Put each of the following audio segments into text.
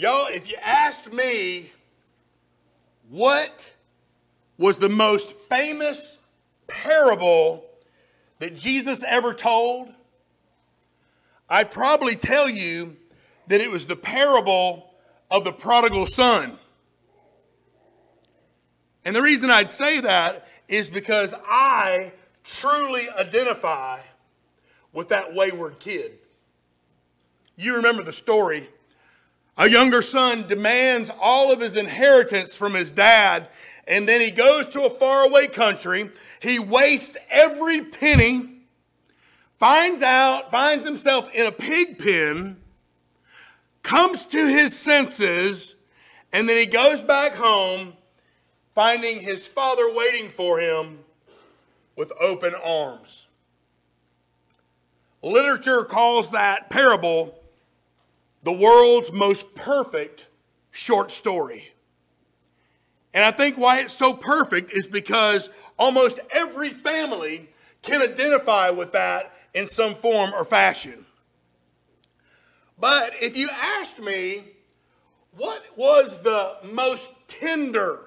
Y'all, if you asked me what was the most famous parable that Jesus ever told, I'd probably tell you that it was the parable of the prodigal son. And the reason I'd say that is because I truly identify with that wayward kid. You remember the story a younger son demands all of his inheritance from his dad, and then he goes to a faraway country. He wastes every penny, finds out, finds himself in a pig pen, comes to his senses, and then he goes back home, finding his father waiting for him with open arms. Literature calls that parable the world's most perfect short story. And I think why it's so perfect is because almost every family can identify with that in some form or fashion. But if you asked me, what was the most tender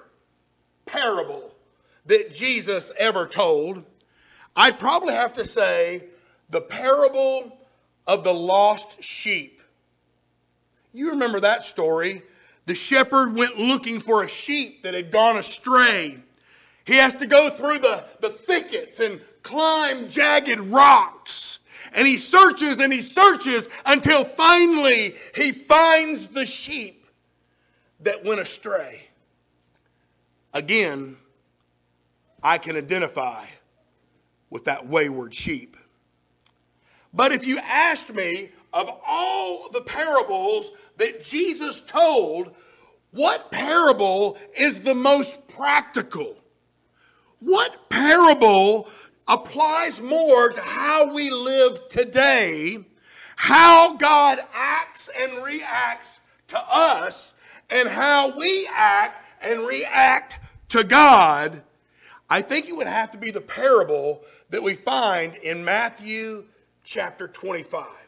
parable that Jesus ever told? I'd probably have to say the parable of the lost sheep. You remember that story. The shepherd went looking for a sheep that had gone astray. He has to go through the, the thickets and climb jagged rocks. And he searches and he searches until finally he finds the sheep that went astray. Again, I can identify with that wayward sheep. But if you asked me, of all the parables that Jesus told, what parable is the most practical? What parable applies more to how we live today, how God acts and reacts to us, and how we act and react to God? I think it would have to be the parable that we find in Matthew chapter 25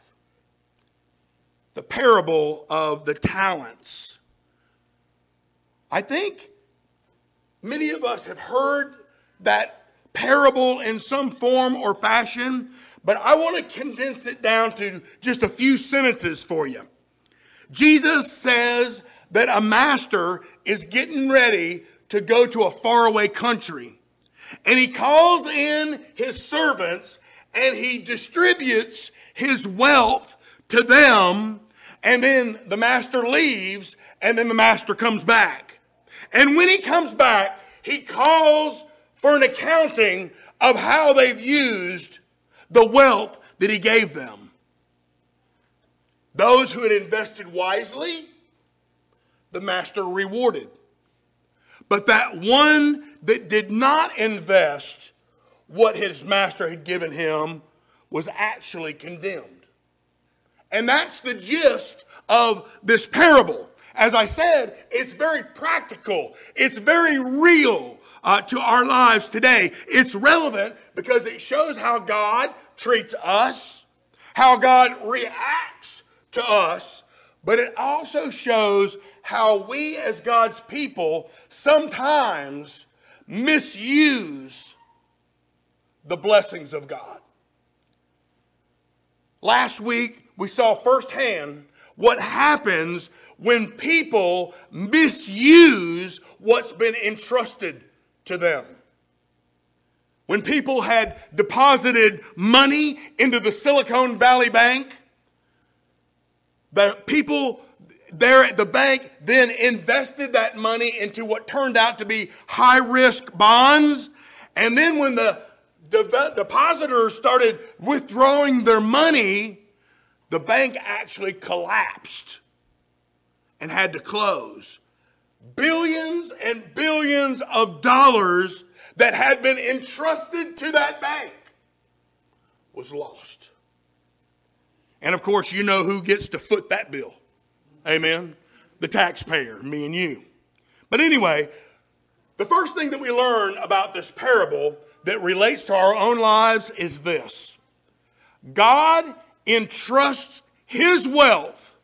the parable of the talents. I think many of us have heard that parable in some form or fashion, but I want to condense it down to just a few sentences for you. Jesus says that a master is getting ready to go to a faraway country. And he calls in his servants and he distributes his wealth to them and then the master leaves, and then the master comes back. And when he comes back, he calls for an accounting of how they've used the wealth that he gave them. Those who had invested wisely, the master rewarded. But that one that did not invest what his master had given him was actually condemned. And that's the gist of this parable. As I said, it's very practical, it's very real uh, to our lives today. It's relevant because it shows how God treats us, how God reacts to us, but it also shows how we as God's people sometimes misuse the blessings of God. Last week, we saw firsthand what happens when people misuse what's been entrusted to them. When people had deposited money into the Silicon Valley Bank, the people there at the bank then invested that money into what turned out to be high risk bonds. And then when the depositors started withdrawing their money, the bank actually collapsed and had to close. Billions and billions of dollars that had been entrusted to that bank was lost. And of course, you know who gets to foot that bill. Amen. The taxpayer, me and you. But anyway, the first thing that we learn about this parable that relates to our own lives is this God entrusts his wealth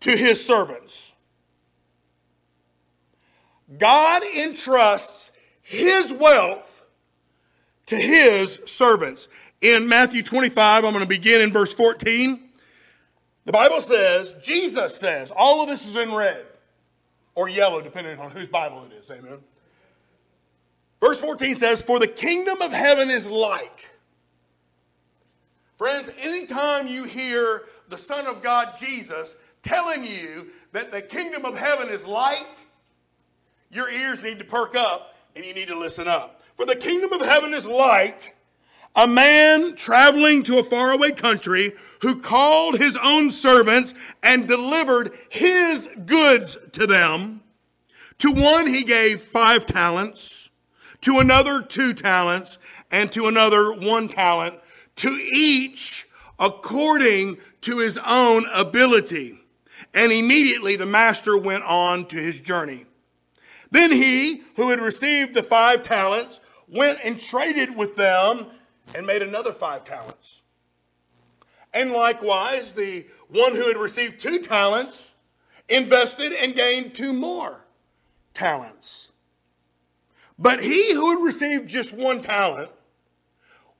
to his servants. God entrusts his wealth to his servants. In Matthew 25, I'm going to begin in verse 14. The Bible says, Jesus says, all of this is in red or yellow, depending on whose Bible it is. Amen. Verse 14 says, For the kingdom of heaven is like. Friends, anytime you hear the Son of God, Jesus, telling you that the kingdom of heaven is like, your ears need to perk up and you need to listen up. For the kingdom of heaven is like a man traveling to a faraway country who called his own servants and delivered his goods to them. To one he gave five talents, to another two talents, and to another one talent, to each according to his own ability. And immediately the master went on to his journey. Then he who had received the five talents went and traded with them and made another five talents. And likewise, the one who had received two talents invested and gained two more talents. But he who had received just one talent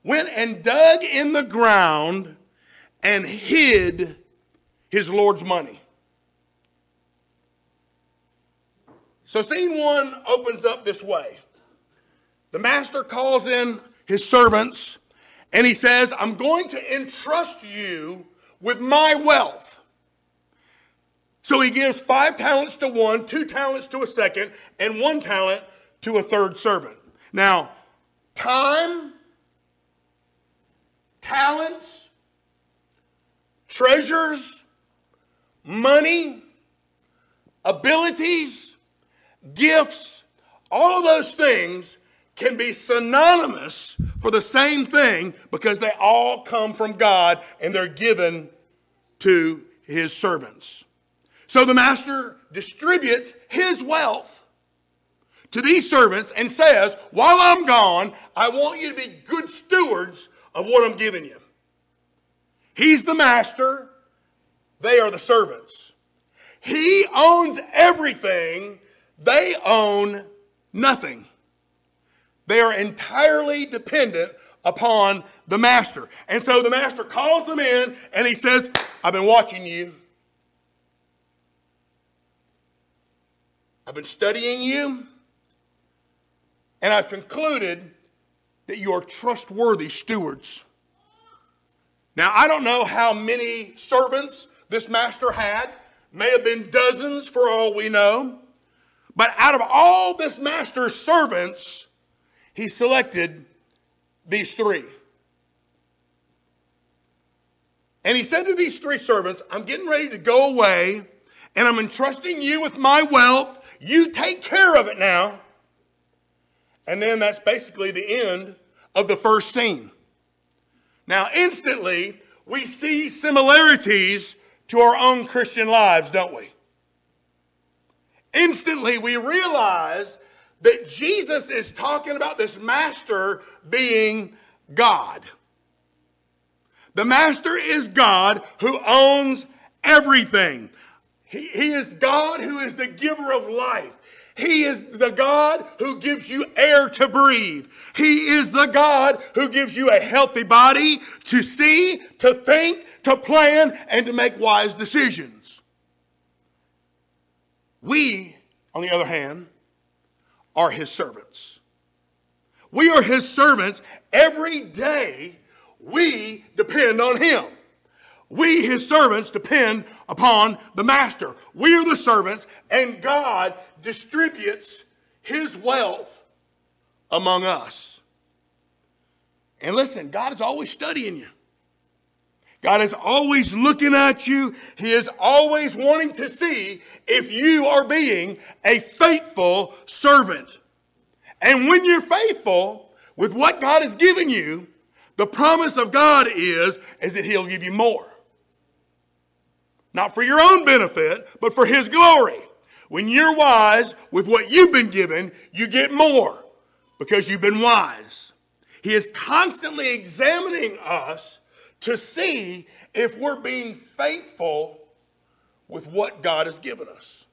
went and dug in the ground and hid his Lord's money. So, scene one opens up this way. The master calls in his servants and he says, I'm going to entrust you with my wealth. So he gives five talents to one, two talents to a second, and one talent to a third servant. Now, time, talents, treasures, money, abilities, gifts, all of those things can be synonymous for the same thing because they all come from God and they're given to his servants. So the master distributes his wealth to these servants and says, While I'm gone, I want you to be good stewards of what I'm giving you. He's the master, they are the servants. He owns everything, they own nothing. They are entirely dependent upon the master. And so the master calls them in and he says, I've been watching you. I've been studying you. And I've concluded that you are trustworthy stewards. Now, I don't know how many servants this master had. May have been dozens for all we know. But out of all this master's servants, he selected these three. And he said to these three servants, I'm getting ready to go away, and I'm entrusting you with my wealth. You take care of it now. And then that's basically the end of the first scene. Now, instantly, we see similarities to our own Christian lives, don't we? Instantly, we realize that Jesus is talking about this master being God. The master is God who owns everything. He, he is God who is the giver of life. He is the God who gives you air to breathe. He is the God who gives you a healthy body to see, to think, to plan, and to make wise decisions. We, on the other hand, are his servants. We are his servants. Every day we depend on him. We, his servants, depend upon the master. We are the servants, and God distributes his wealth among us. And listen, God is always studying you. God is always looking at you. He is always wanting to see if you are being a faithful servant. And when you're faithful with what God has given you, the promise of God is, is that He'll give you more. Not for your own benefit, but for His glory. When you're wise with what you've been given, you get more because you've been wise. He is constantly examining us to see if we're being faithful with what God has given us.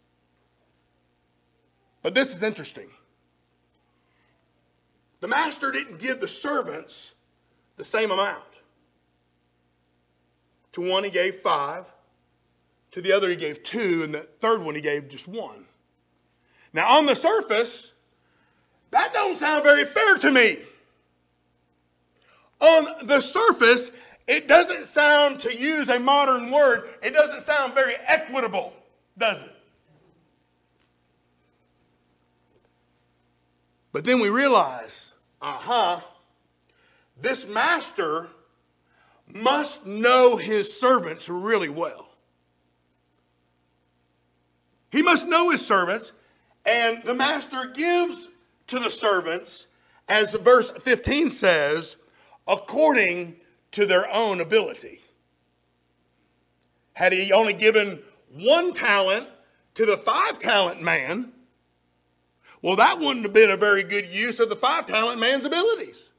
But this is interesting. The master didn't give the servants the same amount. To one, he gave five. To the other, he gave two. And the third one, he gave just one. Now, on the surface, that don't sound very fair to me. On the surface, it doesn't sound, to use a modern word, it doesn't sound very equitable, does it? But then we realize, uh huh, this master must know his servants really well. He must know his servants, and the master gives to the servants, as verse 15 says, according to their own ability. Had he only given one talent to the five talent man, well, that wouldn't have been a very good use of the five talent man's abilities.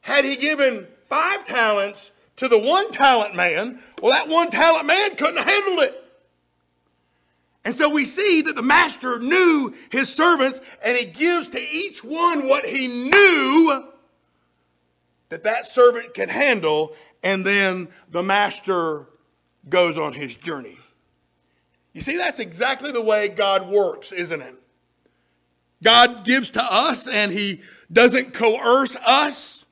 Had he given five talents to the one talent man, well, that one talent man couldn't handle it. And so we see that the master knew his servants and he gives to each one what he knew that that servant can handle, and then the master goes on his journey. You see, that's exactly the way God works, isn't it? God gives to us and he doesn't coerce us.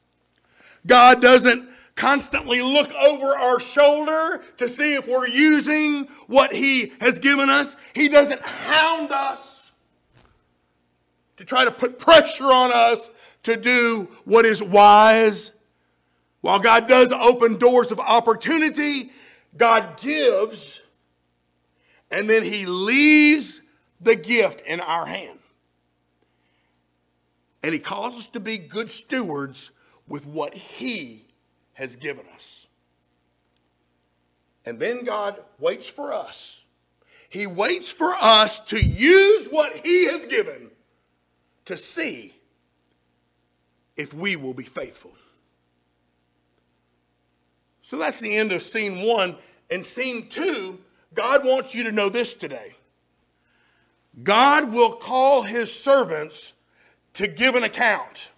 God doesn't constantly look over our shoulder to see if we're using what He has given us. He doesn't hound us to try to put pressure on us to do what is wise. While God does open doors of opportunity, God gives, and then He leaves the gift in our hand. And He calls us to be good stewards with what He has given us. And then God waits for us. He waits for us to use what He has given to see if we will be faithful. So that's the end of scene one. And scene two, God wants you to know this today God will call His servants to give an account.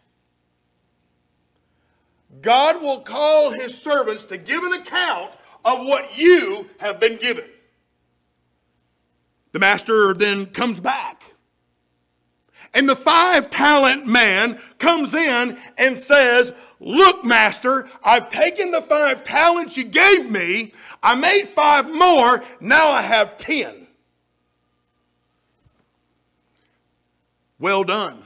God will call his servants to give an account of what you have been given. The master then comes back. And the five talent man comes in and says, Look, master, I've taken the five talents you gave me. I made five more. Now I have ten. Well done,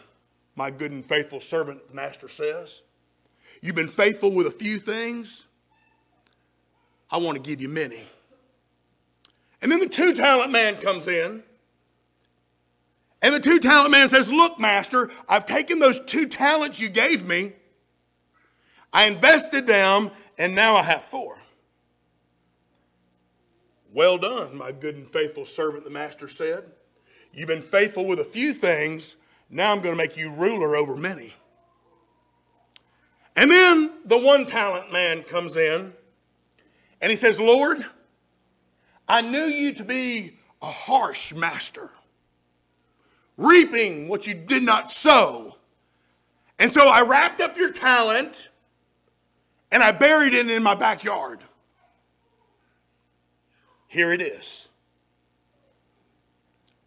my good and faithful servant, the master says. You've been faithful with a few things. I want to give you many. And then the two talent man comes in. And the two talent man says, Look, master, I've taken those two talents you gave me, I invested them, and now I have four. Well done, my good and faithful servant, the master said. You've been faithful with a few things. Now I'm going to make you ruler over many. And then the one talent man comes in and he says, Lord, I knew you to be a harsh master, reaping what you did not sow. And so I wrapped up your talent and I buried it in my backyard. Here it is.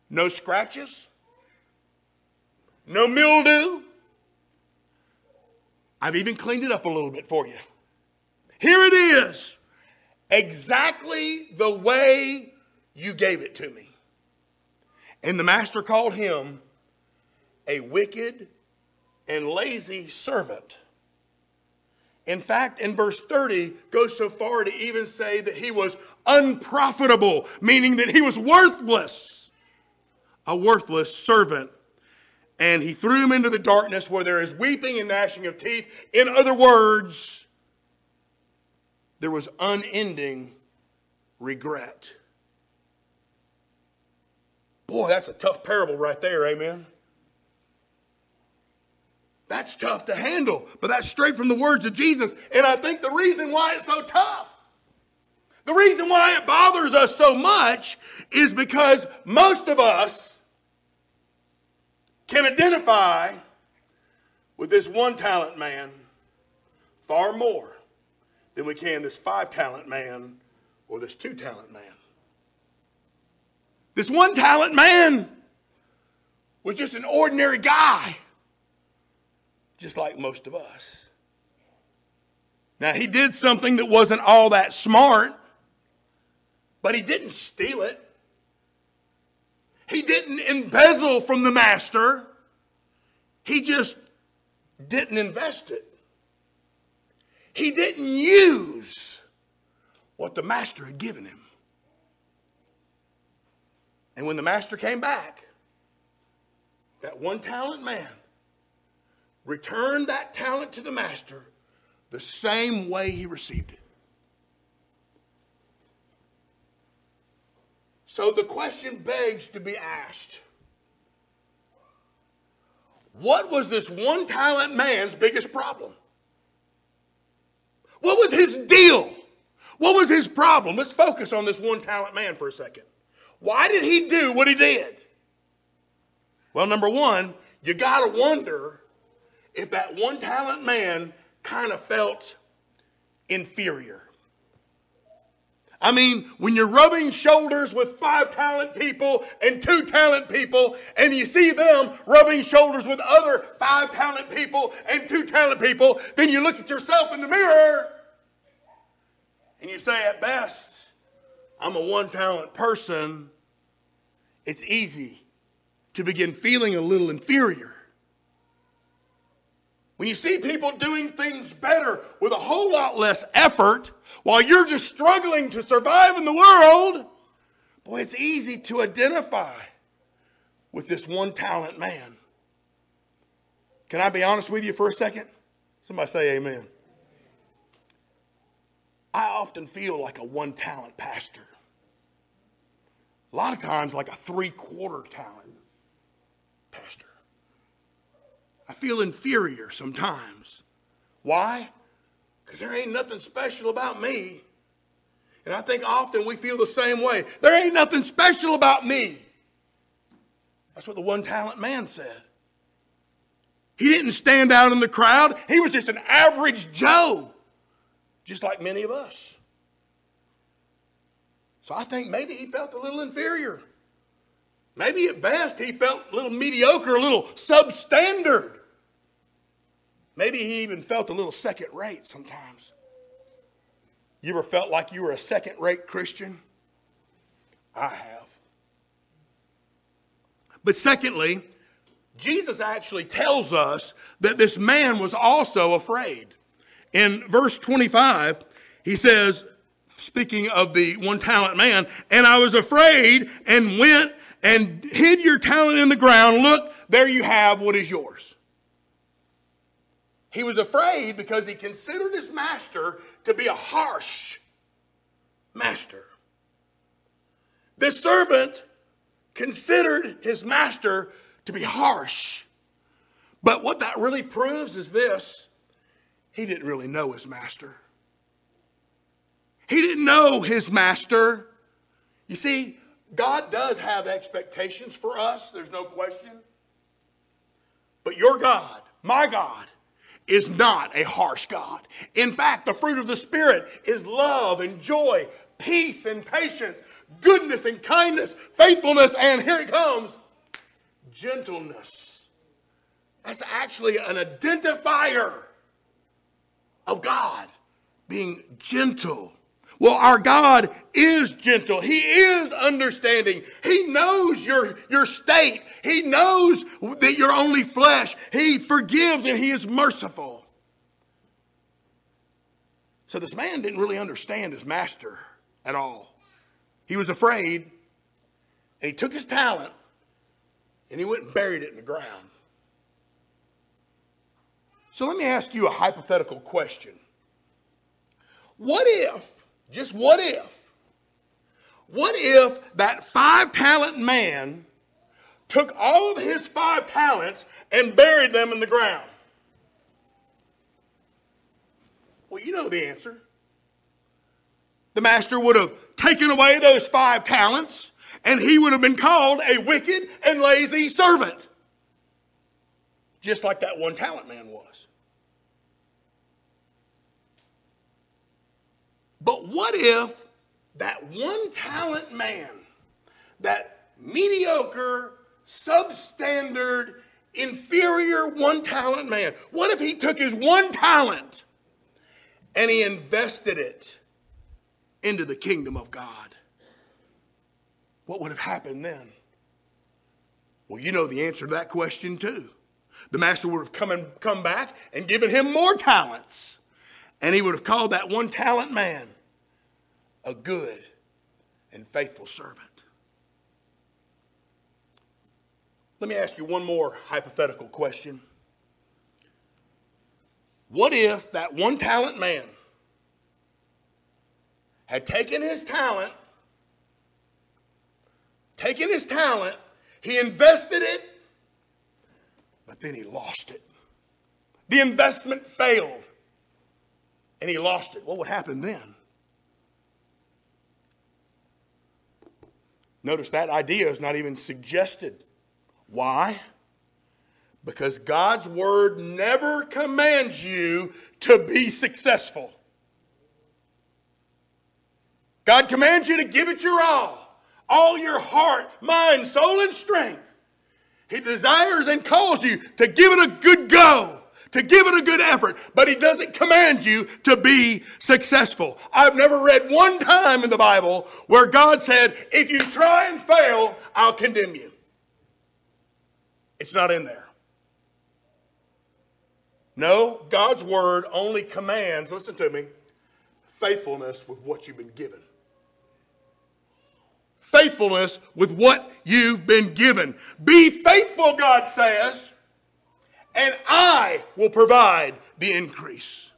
No scratches, no mildew, I've even cleaned it up a little bit for you. Here it is, exactly the way you gave it to me. And the master called him a wicked and lazy servant. In fact, in verse 30, goes so far to even say that he was unprofitable, meaning that he was worthless. A worthless servant and he threw him into the darkness where there is weeping and gnashing of teeth. In other words, there was unending regret. Boy, that's a tough parable right there, amen. That's tough to handle, but that's straight from the words of Jesus. And I think the reason why it's so tough The reason why it bothers us so much is because most of us can identify with this one talent man far more than we can this five talent man or this two talent man. This one talent man was just an ordinary guy, just like most of us. Now, he did something that wasn't all that smart. But he didn't steal it. He didn't embezzle from the master. He just didn't invest it. He didn't use what the master had given him. And when the master came back, that one talent man returned that talent to the master the same way he received it. So the question begs to be asked What was this one talent man's biggest problem? What was his deal? What was his problem? Let's focus on this one talent man for a second. Why did he do what he did? Well, number one, you got to wonder if that one talent man kind of felt inferior. I mean, when you're rubbing shoulders with five talent people and two talent people, and you see them rubbing shoulders with other five talent people and two talent people, then you look at yourself in the mirror and you say, at best, I'm a one talent person. It's easy to begin feeling a little inferior. When you see people doing things better with a whole lot less effort, while you're just struggling to survive in the world, boy, it's easy to identify with this one talent man. Can I be honest with you for a second? Somebody say amen. I often feel like a one talent pastor. A lot of times, like a three quarter talent pastor. I feel inferior sometimes. Why? Because there ain't nothing special about me. And I think often we feel the same way. There ain't nothing special about me. That's what the one talent man said. He didn't stand out in the crowd, he was just an average Joe, just like many of us. So I think maybe he felt a little inferior. Maybe at best he felt a little mediocre, a little substandard. Maybe he even felt a little second rate sometimes. You ever felt like you were a second rate Christian? I have. But secondly, Jesus actually tells us that this man was also afraid. In verse 25, he says, speaking of the one talent man, and I was afraid and went and hid your talent in the ground. Look, there you have what is yours. He was afraid because he considered his master to be a harsh master. This servant considered his master to be harsh. But what that really proves is this he didn't really know his master. He didn't know his master. You see, God does have expectations for us, there's no question. But your God, my God, is not a harsh God. In fact, the fruit of the Spirit is love and joy, peace and patience, goodness and kindness, faithfulness, and here it comes gentleness. That's actually an identifier of God being gentle. Well, our God is gentle. He is understanding. He knows your, your state. He knows that you're only flesh. He forgives and He is merciful. So this man didn't really understand his master at all. He was afraid, and he took his talent and he went and buried it in the ground. So let me ask you a hypothetical question. What if just what if? What if that five talent man took all of his five talents and buried them in the ground? Well, you know the answer. the master would have taken away those five talents and he would have been called a wicked and lazy servant. Just like that one talent man was. But what if that one talent man, that mediocre, substandard, inferior one talent man, what if he took his one talent and he invested it into the kingdom of God? What would have happened then? Well, you know the answer to that question too. The master would have come, and, come back and given him more talents. And he would have called that one talent man a good and faithful servant. Let me ask you one more hypothetical question. What if that one talent man had taken his talent, taken his talent, he invested it, but then he lost it? The investment failed and he lost it. What would happen then? Notice that idea is not even suggested. Why? Because God's word never commands you to be successful. God commands you to give it your all, all your heart, mind, soul, and strength. He desires and calls you to give it a good go to give it a good effort, but he doesn't command you to be successful. I've never read one time in the Bible where God said, if you try and fail, I'll condemn you. It's not in there. No, God's word only commands, listen to me, faithfulness with what you've been given. Faithfulness with what you've been given. Be faithful, God says and I will provide the increase.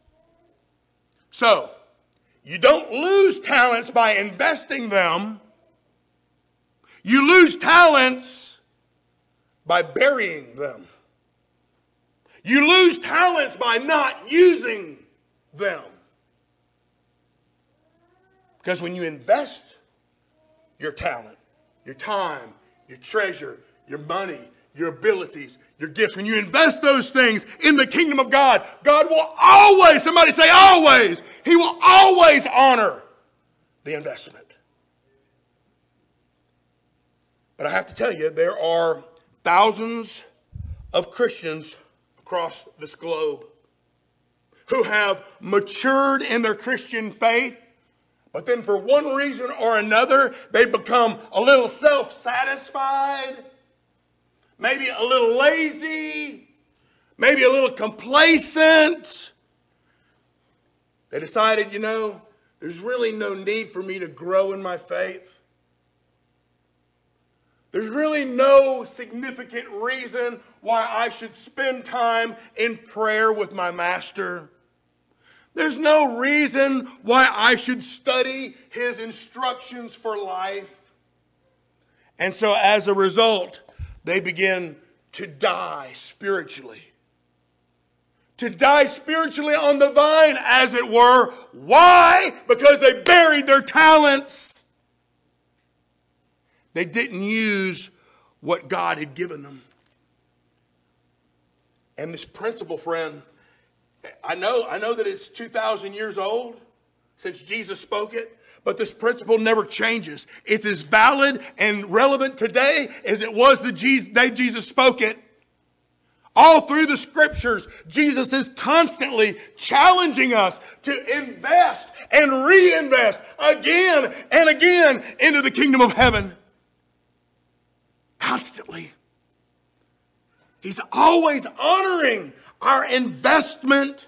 So, you don't lose talents by investing them. You lose talents by burying them. You lose talents by not using them. Because when you invest your talent, your time, your treasure, your money, your abilities, your gifts, when you invest those things in the kingdom of God, God will always, somebody say always, He will always honor the investment. But I have to tell you, there are thousands of Christians across this globe who have matured in their Christian faith, but then for one reason or another, they become a little self satisfied maybe a little lazy, maybe a little complacent. They decided, you know, there's really no need for me to grow in my faith. There's really no significant reason why I should spend time in prayer with my master. There's no reason why I should study his instructions for life. And so, as a result, they begin to die spiritually. To die spiritually on the vine, as it were. Why? Because they buried their talents. They didn't use what God had given them. And this principle, friend, I know, I know that it's 2,000 years old since Jesus spoke it. But this principle never changes. It's as valid and relevant today as it was the day Jesus spoke it. All through the scriptures, Jesus is constantly challenging us to invest and reinvest again and again into the kingdom of heaven. Constantly. He's always honoring our investment.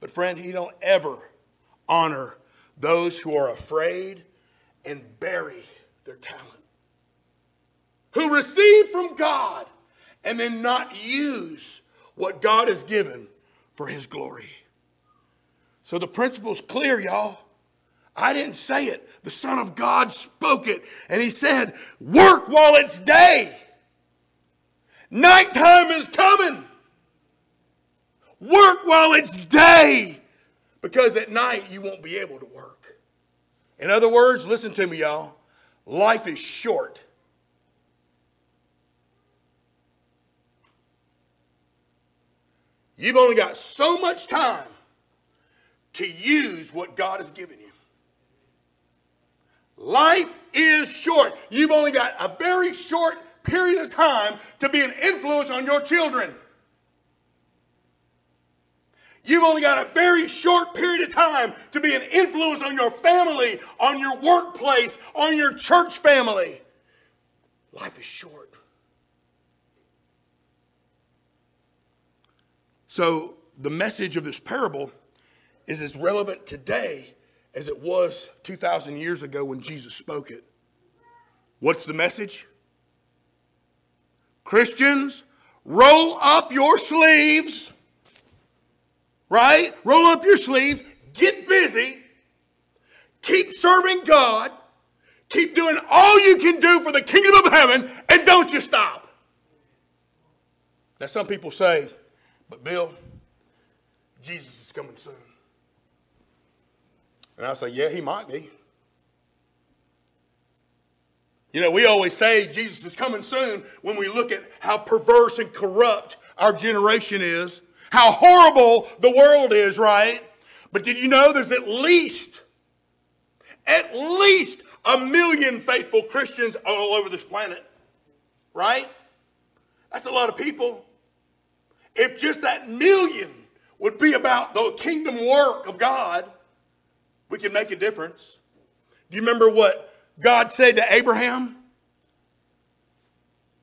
But friend, he don't ever honor those who are afraid and bury their talent, who receive from God and then not use what God has given for his glory. So the principle's clear, y'all. I didn't say it. The Son of God spoke it, and he said, Work while it's day. Nighttime is coming. Work while it's day, because at night you won't be able to work. In other words, listen to me, y'all. Life is short. You've only got so much time to use what God has given you. Life is short. You've only got a very short period of time to be an influence on your children. You've only got a very short period of time to be an influence on your family, on your workplace, on your church family. Life is short. So, the message of this parable is as relevant today as it was 2,000 years ago when Jesus spoke it. What's the message? Christians, roll up your sleeves, right? Roll up your sleeves, get busy, keep serving God, keep doing all you can do for the kingdom of heaven, and don't you stop. Now, some people say, but Bill, Jesus is coming soon. And I say, yeah, he might be. You know, we always say Jesus is coming soon when we look at how perverse and corrupt our generation is, how horrible the world is, right? But did you know there's at least, at least a million faithful Christians all over this planet, right? That's a lot of people. If just that million would be about the kingdom work of God, we can make a difference. Do you remember what God said to Abraham?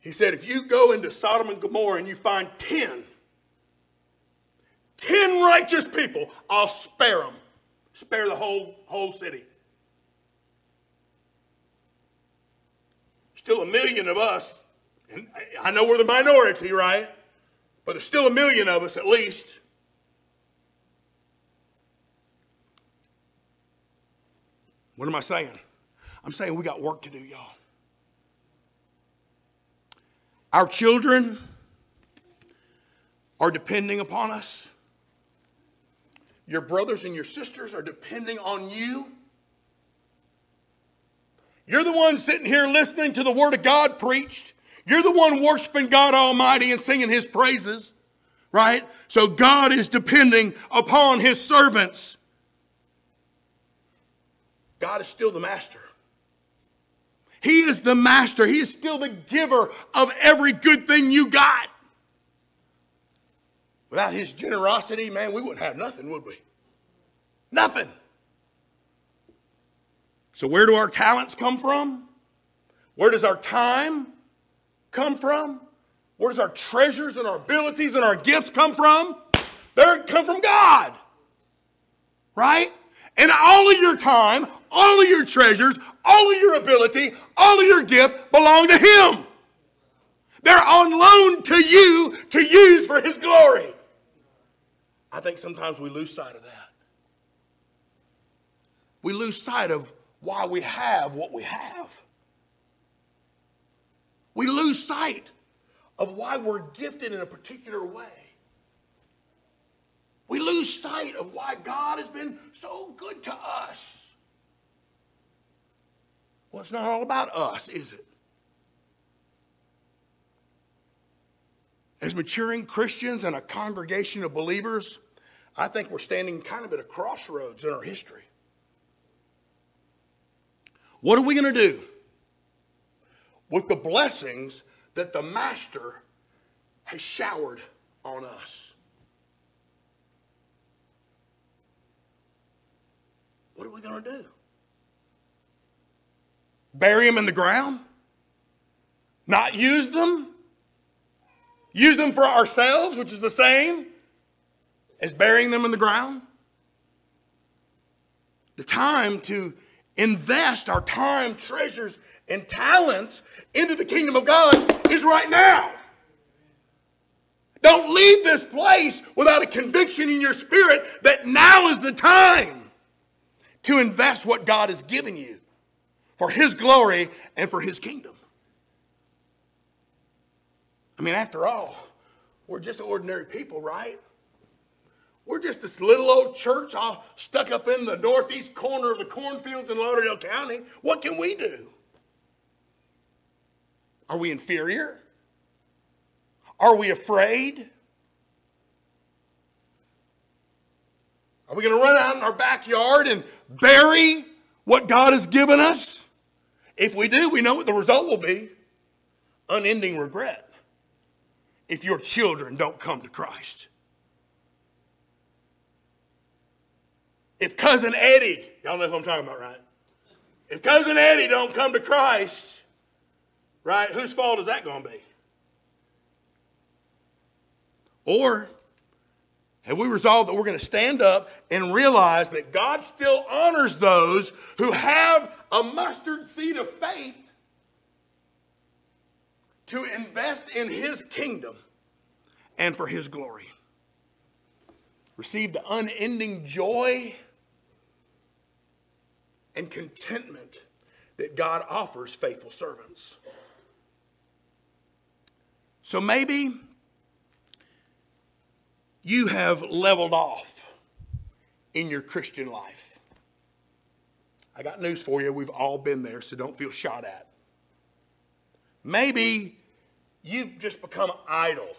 He said, if you go into Sodom and Gomorrah and you find 10, 10 righteous people, I'll spare them. Spare the whole, whole city. Still a million of us, and I know we're the minority, right? But there's still a million of us at least What am I saying? I'm saying we got work to do, y'all. Our children are depending upon us. Your brothers and your sisters are depending on you. You're the one sitting here listening to the Word of God preached. You're the one worshiping God Almighty and singing His praises, right? So God is depending upon His servants. God is still the master. He is the master. He is still the giver of every good thing you got. Without his generosity, man, we wouldn't have nothing, would we? Nothing. So, where do our talents come from? Where does our time come from? Where does our treasures and our abilities and our gifts come from? They come from God. Right? And all of your time, all of your treasures, all of your ability, all of your gift belong to Him. They're on loan to you to use for His glory. I think sometimes we lose sight of that. We lose sight of why we have what we have. We lose sight of why we're gifted in a particular way. We lose sight of why God has been so good to us. Well, it's not all about us, is it? As maturing Christians and a congregation of believers, I think we're standing kind of at a crossroads in our history. What are we going to do with the blessings that the Master has showered on us? What are we going to do? Bury them in the ground? Not use them? Use them for ourselves, which is the same as burying them in the ground? The time to invest our time, treasures, and talents into the kingdom of God is right now. Don't leave this place without a conviction in your spirit that now is the time to invest what God has given you for His glory and for His kingdom. I mean, after all, we're just ordinary people, right? We're just this little old church all stuck up in the northeast corner of the cornfields in Lauderdale County. What can we do? Are we inferior? Are we afraid? Are we going to run out in our backyard and bury what God has given us? If we do, we know what the result will be unending regret if your children don't come to Christ. If cousin Eddie, y'all know who I'm talking about, right? If cousin Eddie don't come to Christ, right, whose fault is that going to be? Or have we resolved that we're going to stand up and realize that God still honors those who have a mustard seed of faith to invest in His kingdom and for His glory? Receive the unending joy and contentment that God offers faithful servants. So maybe you have leveled off in your Christian life. I got news for you. We've all been there, so don't feel shot at. Maybe you've just become idle.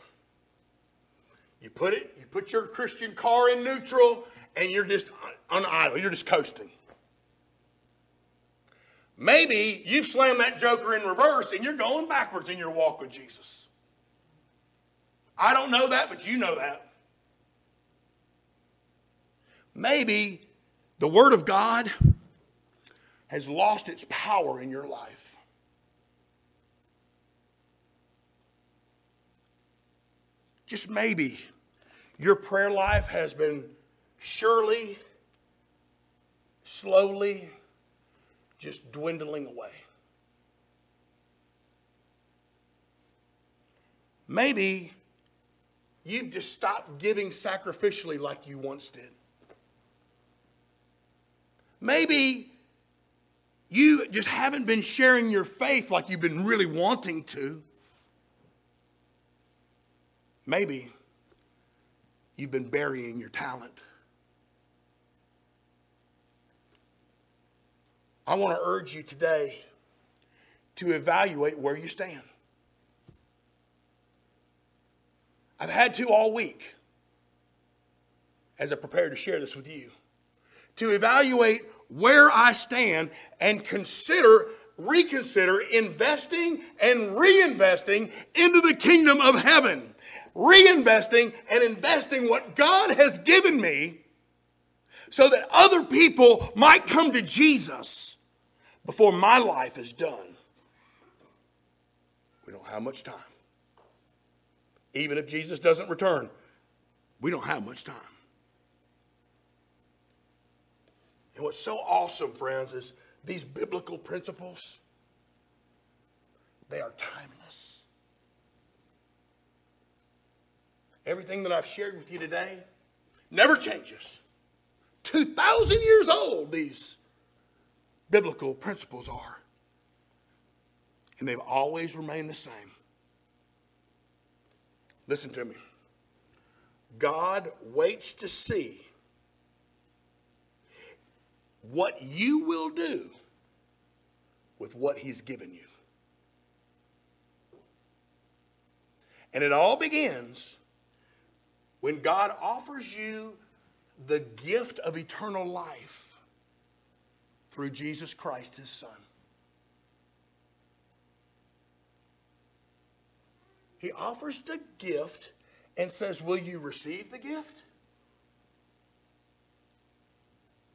You put it, you put your Christian car in neutral, and you're just on idle. You're just coasting. Maybe you've slammed that joker in reverse and you're going backwards in your walk with Jesus. I don't know that, but you know that. Maybe the Word of God has lost its power in your life. Just maybe your prayer life has been surely, slowly just dwindling away. Maybe you've just stopped giving sacrificially like you once did. Maybe you just haven't been sharing your faith like you've been really wanting to. Maybe you've been burying your talent. I want to urge you today to evaluate where you stand. I've had to all week as I prepared to share this with you to evaluate where I stand and consider, reconsider investing and reinvesting into the kingdom of heaven. Reinvesting and investing what God has given me so that other people might come to Jesus before my life is done. We don't have much time. Even if Jesus doesn't return, we don't have much time. And what's so awesome, friends, is these biblical principles, they are timeless. Everything that I've shared with you today never changes. 2,000 years old, these biblical principles are. And they've always remained the same. Listen to me. God waits to see what you will do with what He's given you. And it all begins when God offers you the gift of eternal life through Jesus Christ, His Son. He offers the gift and says, Will you receive the gift?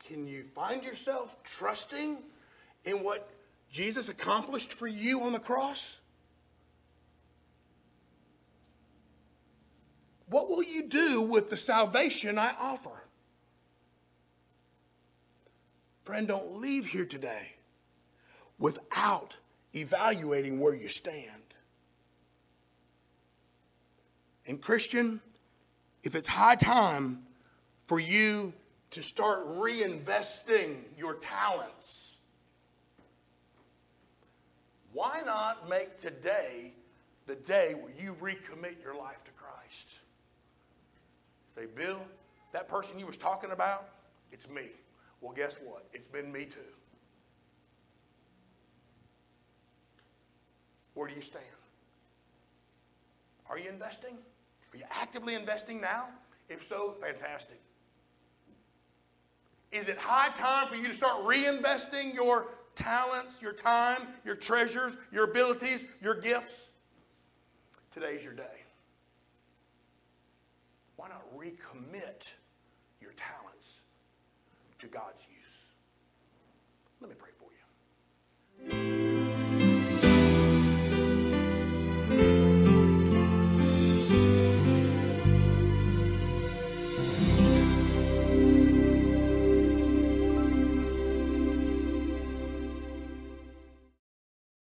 Can you find yourself trusting in what Jesus accomplished for you on the cross? What will you do with the salvation I offer? Friend, don't leave here today without evaluating where you stand. And, Christian, if it's high time for you to start reinvesting your talents. Why not make today the day where you recommit your life to Christ? Say, Bill, that person you was talking about, it's me. Well, guess what? It's been me too. Where do you stand? Are you investing? Are you actively investing now? If so, fantastic. Is it high time for you to start reinvesting your talents, your time, your treasures, your abilities, your gifts? Today's your day. Recommit your talents to God's use? Let me pray for you.